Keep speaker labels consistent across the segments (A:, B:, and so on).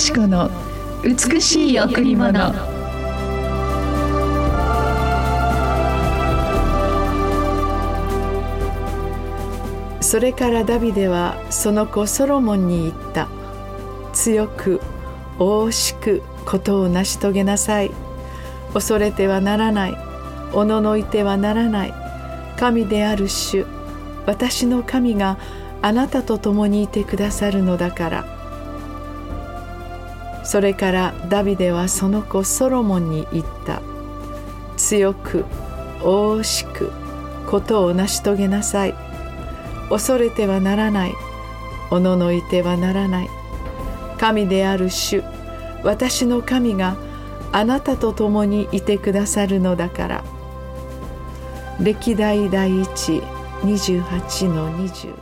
A: し子の美しい贈り物。それからダビデはその子ソロモンに言った。強く大しくことを成し遂げなさい。恐れてはならない。おののいてはならない。神である主。私の神があなたと共にいてくださるのだから。それからダビデはその子ソロモンに言った。強く大しくことを成し遂げなさい。恐れてはならない。おののいてはならない。神である主私の神があなたと共にいてくださるのだから。歴代第一28の20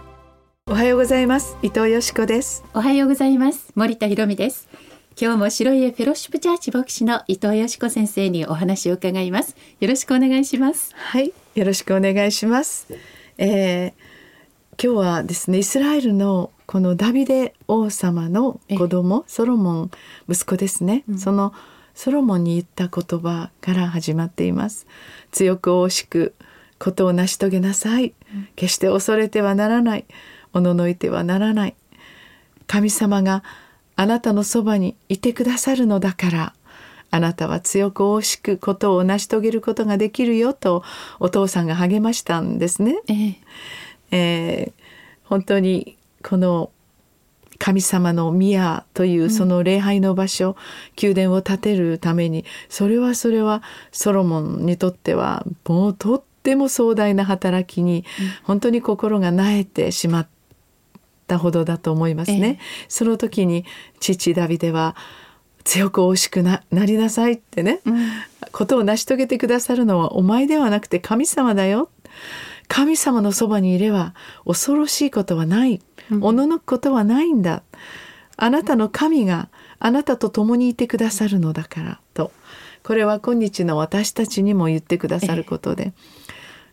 A: おはようございます。伊藤よしこです。
B: おはようございます。森田博美です。今日も白家フェロシップチャーチ牧師の伊藤よしこ先生にお話を伺います。よろしくお願いします。
A: はいよろしくお願いします、えー、今日はですねイスラエルのこのダビデ王様の子供ソロモン息子ですね、うん、そのソロモンに言った言葉から始まっています。強く惜しくことを成し遂げなさい。決して恐れてはならない。おののいてはならない。神様があなたのそばにいてくださるのだから。あなたは強く惜しくことを成し遂げることができるよとお父さんが励ましたんですね。えー、えー、本当にこの神様の宮というその礼拝の場所、うん、宮殿を建てるためにそれはそれはソロモンにとってはもうとっても壮大な働きに本当に心がなえてしまったほどだと思いますね。ええ、その時に父ダビデは強く惜しくななりなさいってね、うん、ことを成し遂げてくださるのはお前ではなくて神様だよ。神様のそばにいれば恐ろしいことはない。おののくことはないんだ。あなたの神があなたと共にいてくださるのだからと。これは今日の私たちにも言ってくださることで、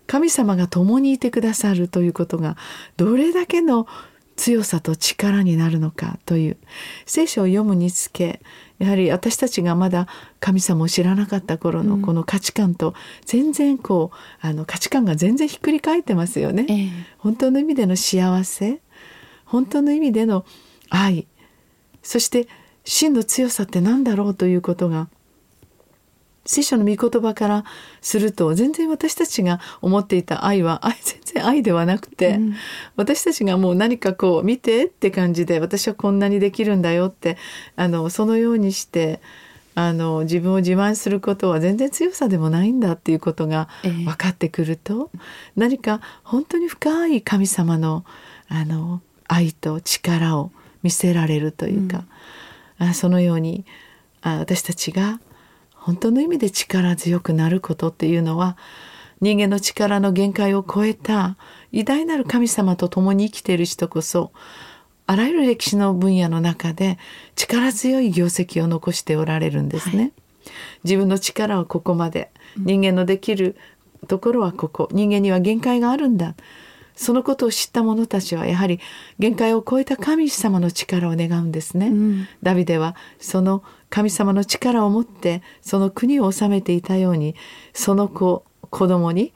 A: 神様が共にいてくださるということがどれだけの強さと力になるのかという。聖書を読むにつけやはり私たちがまだ神様を知らなかった頃のこの価値観と全然こうあの価値観が全然ひっくり返ってますよね。えー、本当の意味での幸せ本当の意味での愛そして真の強さって何だろうということが聖書の御言葉からすると全然私たちが思っていた愛は愛全然愛ではなくて、うん、私たちがもう何かこう見てって感じで私はこんなにできるんだよってあのそのようにしてあの自分を自慢することは全然強さでもないんだっていうことが分かってくると、え何か本当に深い神様のあの愛と力を見せられるというか、うん、そのようにあ私たちが本当の意味で力強くなることっていうのは人間の力の限界を超えた偉大なる神様と共に生きている人こそあらゆる歴史の分野の中で力強い業績を残しておられるんですね。はい、自分の力はここまで人間のできるところはここ人間には限界があるんだそのことを知った者たちはやはり限界を超えた神様の力を願うんですね。うん、ダビデはその神様の力を持ってその国を治めていたようにその子子供に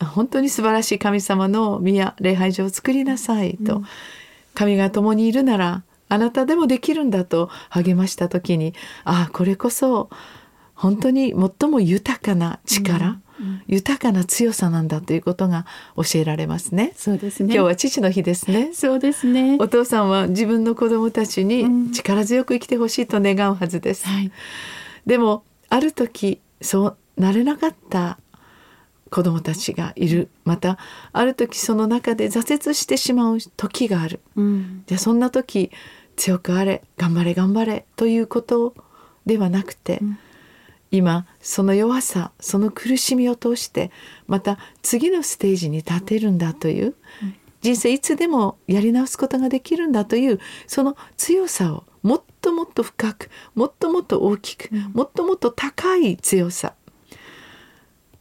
A: 本当に素晴らしい神様の宮礼拝所を作りなさいと、うん、神が共にいるならあなたでもできるんだと励ました時にああこれこそ本当に最も豊かな力、豊かな強さなんだということが教えられますね。
B: そうですね。
A: 今日は父の日ですね。
B: そうですね。
A: お父さんは自分の子供たちに力強く生きてほしいと願うはずです。うんはい、でもある時そうなれなかった子供たちがいるまたある時その中で挫折してしまう時がある、うん、じゃあそんな時強くあれ頑張れ頑張れということではなくて、うん今その弱さその苦しみを通してまた次のステージに立てるんだという、人生いつでもやり直すことができるんだというその強さをもっともっと深くもっともっと大きく、もっともっと高い強さ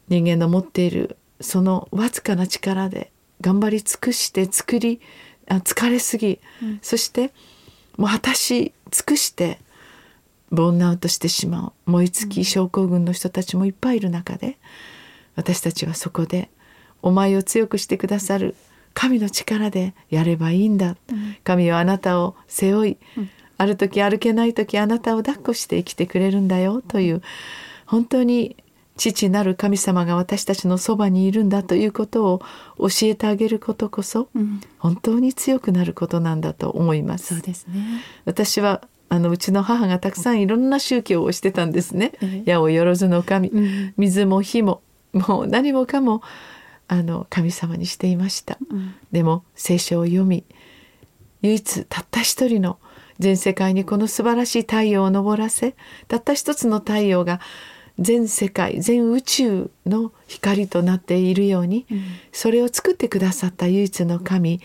A: 人間の持っているそのわずかな力で頑張り尽くして作りあ疲れすぎ、うん、そしてもう果たし尽くしてボーンアウトしてしまう。燃え尽き症候群の人たちもいっぱいいる中で私たちはそこでお前を強くしてくださる神の力でやればいいんだ、うん、神はあなたを背負い、うん、ある時歩けない時あなたを抱っこして生きてくれるんだよという本当に父なる神様が私たちのそばにいるんだということを教えてあげることこそ、うん、本当に強くなることなんだと思います。
B: そうですね。
A: 私はあのうちの母がたくさんいろんな宗教をしてたんですね。矢をよろずの神、水も火ももう何もかもあの神様にしていました。うん、でも聖書を読み唯一たった一人の全世界にこの素晴らしい太陽を昇らせたった一つの太陽が全世界全宇宙の光となっているように、うん、それを作ってくださった唯一の神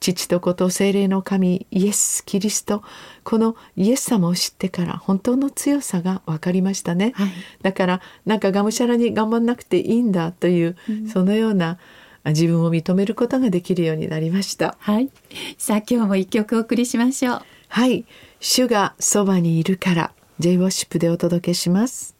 A: 父と子と精霊の神イエス・キリスト。このイエス様を知ってから本当の強さが分かりましたね、はい、だからなんかがむしゃらに頑張んなくていいんだという、うん、そのような自分を認めることができるようになりました。
B: はい。さあ今日も一曲お送りしましょう。
A: はい。主がそばにいるから J ウォッシップでお届けします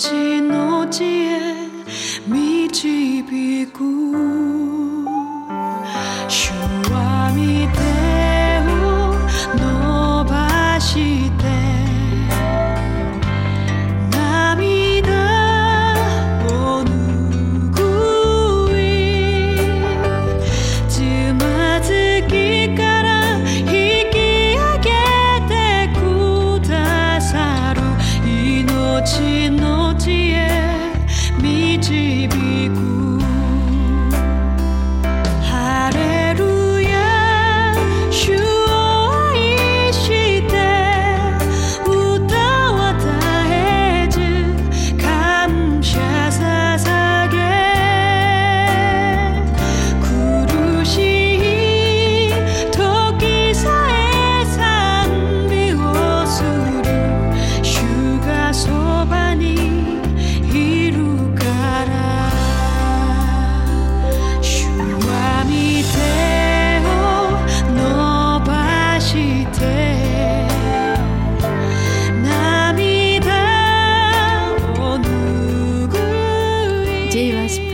A: ちの知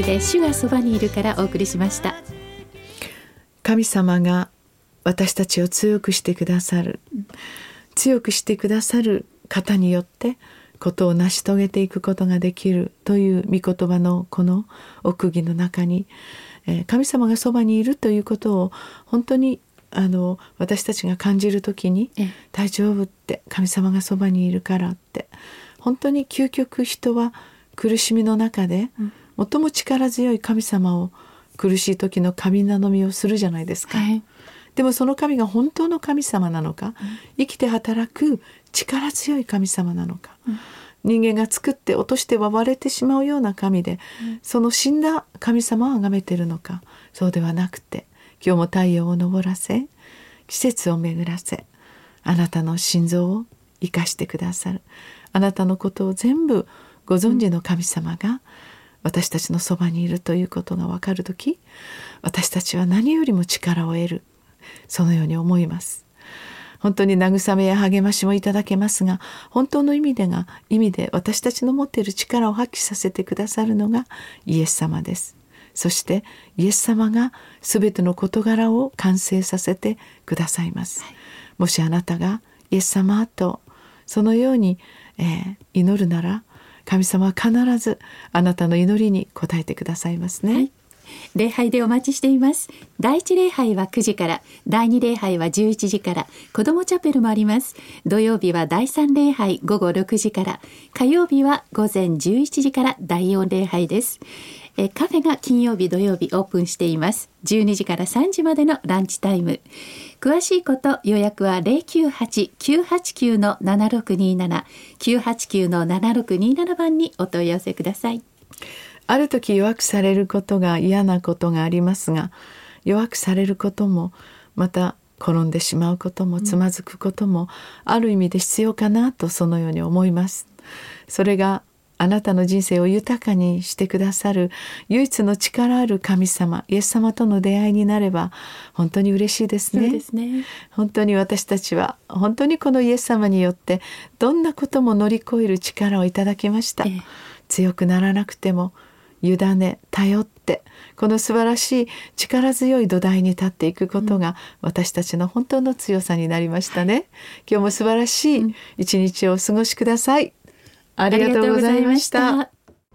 B: 主がそばにいるからお送りしました。
A: 神様が私たちを強くしてくださる強くしてくださる方によってことを成し遂げていくことができるという御言葉のこの奥義の中に、え神様がそばにいるということを本当にあの私たちが感じる時に「大丈夫」って神様がそばにいるからって本当に究極人は苦しみの中で、うん最も力強い神様を苦しい時の神頼みをするじゃないですか、はい、でもその神が本当の神様なのか、うん、生きて働く力強い神様なのか、うん、人間が作って落としては割れてしまうような神で、うん、その死んだ神様を崇めてるのかそうではなくて今日も太陽を昇らせ季節を巡らせあなたの心臓を生かしてくださる。あなたのことを全部ご存知の神様が、私たちのそばにいるということが分かる時私たちは何よりも力を得る。そのように思います。本当に慰めや励ましもいただけますが本当の意味でが意味で私たちの持っている力を発揮させてくださるのがイエス様です。そしてイエス様が全ての事柄を完成させてくださいます、はい、もしあなたがイエス様とそのように、えー、祈るなら神様は必ずあなたの祈りに応えてくださいますね、はい。
B: 礼拝でお待ちしています。第一礼拝は9時から。第二礼拝は11時から。子どもチャペルもあります。土曜日は第三礼拝午後6時から。火曜日は午前11時から。第四礼拝です。えカフェが金曜日土曜日オープンしています。12時から3時までのランチタイム。詳しいこと予約は098-989の7627 989の7627番にお問い合わせください。
A: ある時弱くされることが嫌なことがありますが弱くされることもまた転んでしまうこともつまずくこともある意味で必要かなとそのように思います。それがあなたの人生を豊かにしてくださる唯一の力ある神様イエス様との出会いになれば本当に嬉しいですね。
B: ね
A: 本当に私たちは本当にこのイエス様によってどんなことも乗り越える力をいただきました。ええ、強くならなくても委ね頼ってこの素晴らしい力強い土台に立っていくことが私たちの本当の強さになりましたね。今日も素晴らしい一日をお過ごしください。ありがとうございました。